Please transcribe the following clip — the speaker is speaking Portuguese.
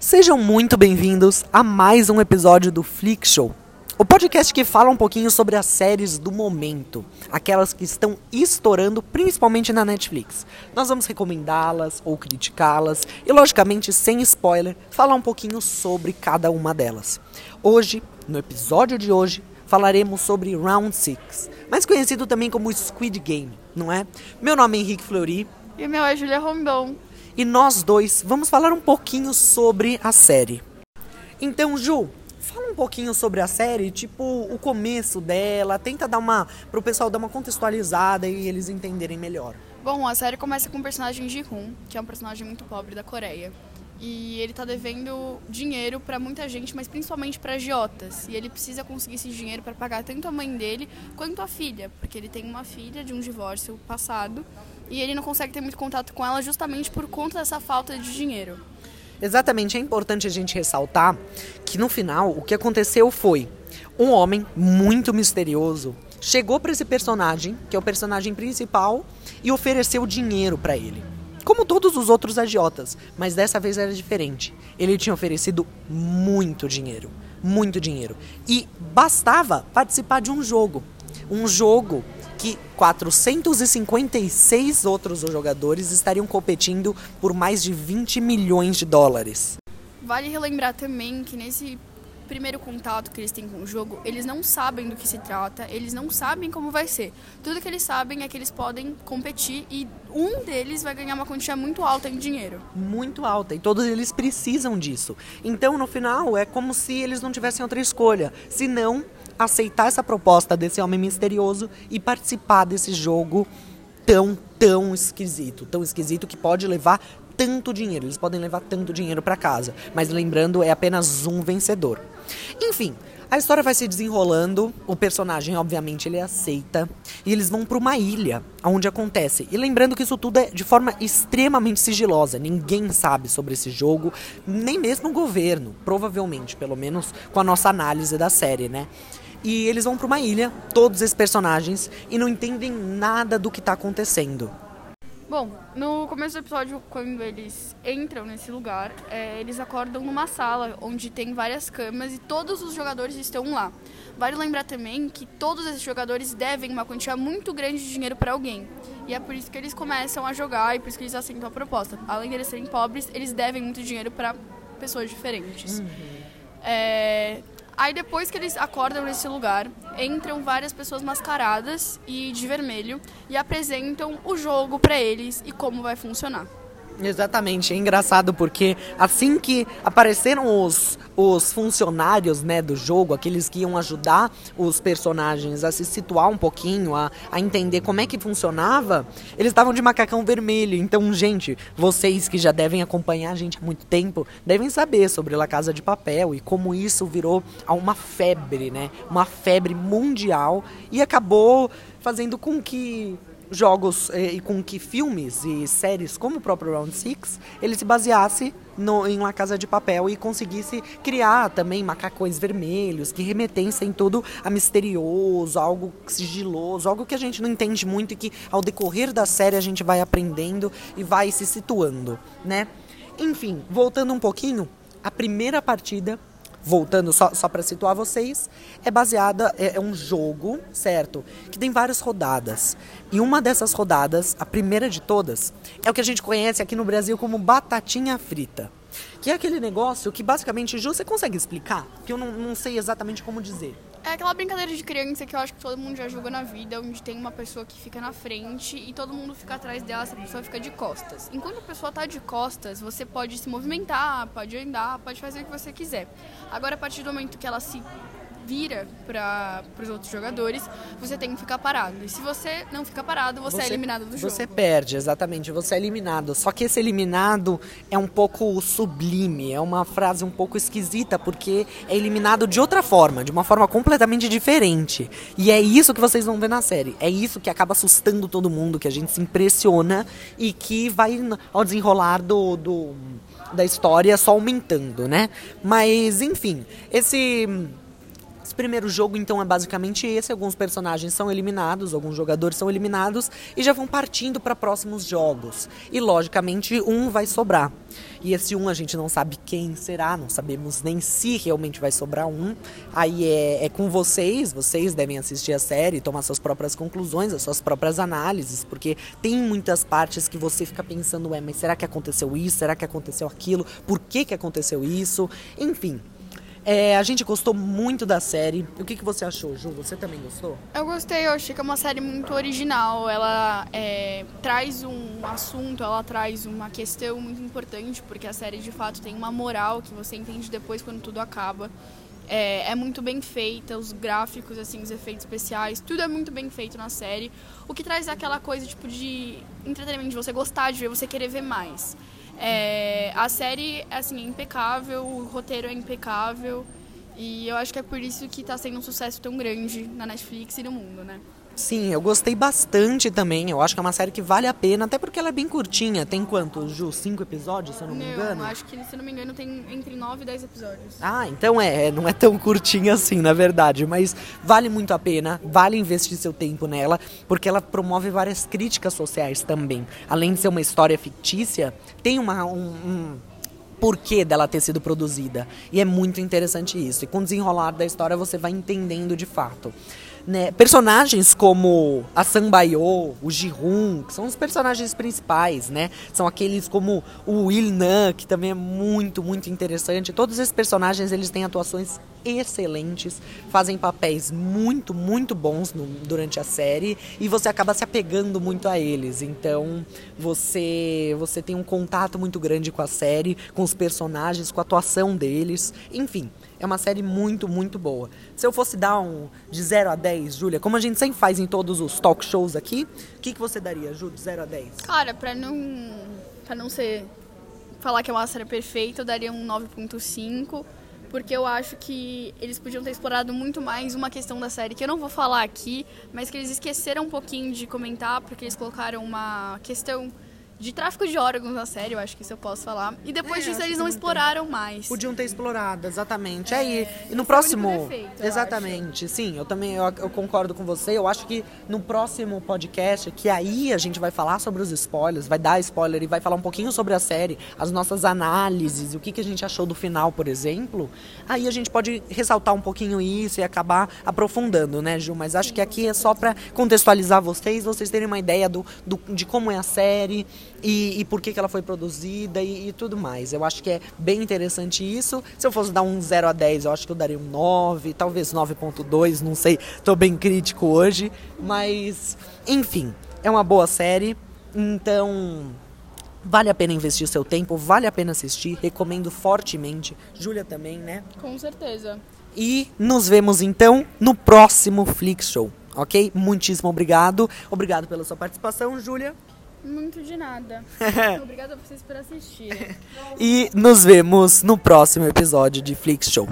Sejam muito bem-vindos a mais um episódio do Flick Show, o podcast que fala um pouquinho sobre as séries do momento, aquelas que estão estourando principalmente na Netflix. Nós vamos recomendá-las ou criticá-las e, logicamente, sem spoiler, falar um pouquinho sobre cada uma delas. Hoje, no episódio de hoje, falaremos sobre Round 6, mais conhecido também como Squid Game, não é? Meu nome é Henrique Fleury. E meu é Julia Rondon e nós dois vamos falar um pouquinho sobre a série. Então, Ju, fala um pouquinho sobre a série, tipo o começo dela, tenta dar uma pro pessoal dar uma contextualizada e eles entenderem melhor. Bom, a série começa com o personagem Ji-hoon, que é um personagem muito pobre da Coreia. E ele tá devendo dinheiro para muita gente, mas principalmente para agiotas. E ele precisa conseguir esse dinheiro para pagar tanto a mãe dele quanto a filha, porque ele tem uma filha de um divórcio passado e ele não consegue ter muito contato com ela justamente por conta dessa falta de dinheiro. Exatamente, é importante a gente ressaltar que no final o que aconteceu foi um homem muito misterioso chegou para esse personagem, que é o personagem principal, e ofereceu dinheiro para ele. Como todos os outros agiotas, mas dessa vez era diferente. Ele tinha oferecido muito dinheiro, muito dinheiro. E bastava participar de um jogo. Um jogo que 456 outros jogadores estariam competindo por mais de 20 milhões de dólares. Vale relembrar também que nesse primeiro contato que eles têm com o jogo, eles não sabem do que se trata, eles não sabem como vai ser. Tudo que eles sabem é que eles podem competir e um deles vai ganhar uma quantia muito alta em dinheiro. Muito alta, e todos eles precisam disso. Então, no final, é como se eles não tivessem outra escolha. Se não, aceitar essa proposta desse homem misterioso e participar desse jogo tão, tão esquisito. Tão esquisito que pode levar tanto dinheiro. Eles podem levar tanto dinheiro para casa. Mas lembrando, é apenas um vencedor. Enfim, a história vai se desenrolando, o personagem, obviamente, ele aceita, e eles vão para uma ilha onde acontece. E lembrando que isso tudo é de forma extremamente sigilosa, ninguém sabe sobre esse jogo, nem mesmo o governo, provavelmente, pelo menos com a nossa análise da série, né? E eles vão para uma ilha, todos esses personagens, e não entendem nada do que está acontecendo. Bom, no começo do episódio, quando eles entram nesse lugar, é, eles acordam numa sala onde tem várias camas e todos os jogadores estão lá. Vale lembrar também que todos esses jogadores devem uma quantia muito grande de dinheiro para alguém. E é por isso que eles começam a jogar e por isso que eles aceitam a proposta. Além de eles serem pobres, eles devem muito dinheiro para pessoas diferentes. Uhum. É, Aí depois que eles acordam nesse lugar, entram várias pessoas mascaradas e de vermelho e apresentam o jogo para eles e como vai funcionar. Exatamente, é engraçado porque assim que apareceram os, os funcionários né, do jogo, aqueles que iam ajudar os personagens a se situar um pouquinho, a, a entender como é que funcionava, eles estavam de macacão vermelho. Então, gente, vocês que já devem acompanhar a gente há muito tempo, devem saber sobre La Casa de Papel e como isso virou uma febre, né? Uma febre mundial e acabou fazendo com que jogos eh, e com que filmes e séries como o próprio Round Six ele se baseasse no, em uma casa de papel e conseguisse criar também macacões vermelhos que remetessem tudo a misterioso, algo sigiloso, algo que a gente não entende muito e que ao decorrer da série a gente vai aprendendo e vai se situando, né? Enfim, voltando um pouquinho, a primeira partida voltando só, só para situar vocês, é baseada, é, é, um jogo, certo? Que tem várias rodadas. E uma dessas rodadas, a primeira de todas, é o que a gente conhece aqui no Brasil como batatinha frita. Que é aquele negócio que basicamente, Ju, você consegue explicar? Que eu não, não sei exatamente como dizer. É aquela brincadeira de criança que eu acho que todo mundo já jogou na vida, onde tem uma pessoa que fica na frente e todo mundo fica atrás dela, essa pessoa fica de costas. Enquanto a pessoa tá de costas, você pode se movimentar, pode andar, pode fazer o que você quiser. Agora, a partir do momento que ela se vira para os outros jogadores, você tem que ficar parado. E se você não fica parado, você, é você é eliminado do jogo. Você perde, exatamente. Você é eliminado. Só que esse eliminado é um pouco sublime, é uma frase um pouco esquisita, porque é eliminado de outra forma, de uma forma completamente diferente. E é isso que vocês vão ver na série. É isso que acaba assustando todo mundo, que a gente se impressiona e que vai ao desenrolar do, do da história só aumentando, né? Mas, enfim, esse primeiro jogo, então, é basicamente esse. Alguns personagens são eliminados, alguns jogadores são eliminados e já vão partindo para próximos jogos. E, logicamente, um vai sobrar. E esse um a gente não sabe quem será, não sabemos nem se realmente vai sobrar um. Aí é, é com vocês, vocês devem assistir a série, tomar suas próprias conclusões, as suas próprias análises, porque tem muitas partes que você fica pensando, ué, mas será que aconteceu isso? Será que aconteceu aquilo? Por que, que aconteceu isso? Enfim. É, a gente gostou muito da série. O que, que você achou, Ju? Você também gostou? Eu gostei, eu achei que é uma série muito original. Ela é, traz um assunto, ela traz uma questão muito importante, porque a série de fato tem uma moral que você entende depois quando tudo acaba. É, é, muito bem feita, os gráficos, assim, os efeitos especiais, tudo é muito bem feito na série. O que traz aquela coisa tipo de entretenimento, de você gostar de ver, você querer ver mais. É, a série assim, é impecável, o roteiro é impecável. E eu acho que é por isso que está sendo um sucesso tão grande na Netflix e no mundo, né? Sim, eu gostei bastante também. Eu acho que é uma série que vale a pena, até porque ela é bem curtinha. Tem quanto, Ju? Cinco episódios, se eu não, não me engano? acho que, se eu não me engano, tem entre nove e dez episódios. Ah, então é, é, não é tão curtinha assim, na verdade. Mas vale muito a pena, vale investir seu tempo nela, porque ela promove várias críticas sociais também. Além de ser uma história fictícia, tem uma, um, um porquê dela ter sido produzida. E é muito interessante isso. E com o desenrolar da história você vai entendendo de fato né, personagens como a Sambayo, o Jihun, que são os personagens principais, né? São aqueles como o Will Nan, que também é muito, muito interessante. Todos esses personagens, eles têm atuações excelentes, fazem papéis muito, muito bons no, durante a série e você acaba se apegando muito a eles. Então, você você tem um contato muito grande com a série, com os personagens, com a atuação deles, enfim. É uma série muito, muito boa. Se eu fosse dar um de 0 a 10, Júlia, como a gente sempre faz em todos os talk shows aqui, o que, que você daria, Ju, de 0 a 10? Cara, pra não, pra não ser. falar que é uma série perfeita, eu daria um 9,5 porque eu acho que eles podiam ter explorado muito mais uma questão da série que eu não vou falar aqui, mas que eles esqueceram um pouquinho de comentar, porque eles colocaram uma questão de tráfico de órgãos na série, eu acho que isso eu posso falar. E depois é, disso eles não exploraram tem. mais. Podiam ter explorado, exatamente. É, aí, e no próximo. Defeito, exatamente, sim, eu também eu, eu, concordo com você. Eu acho que no próximo podcast, que aí a gente vai falar sobre os spoilers, vai dar spoiler e vai falar um pouquinho sobre a série, as nossas análises, o que, que a gente achou do final, por exemplo. Aí a gente pode ressaltar um pouquinho isso e acabar aprofundando, né, Ju? Mas acho que aqui é só para contextualizar vocês, vocês terem uma ideia do, do, de como é a série e, e por que, que ela foi produzida e, e, tudo mais. Eu acho que é bem interessante isso. Se eu fosse dar um 0 a 10, eu acho que eu daria um 9, talvez 9.2, não sei, estou bem crítico hoje, mas enfim, é uma boa série. Então, Vale a pena investir seu tempo, vale a pena assistir, recomendo fortemente. Júlia também, né? Com certeza. E nos vemos então no próximo Flix Show, ok? Muitíssimo obrigado. Obrigado pela sua participação, Júlia. Muito de nada. Obrigada a vocês por assistir. e nos vemos no próximo episódio de Flix Show.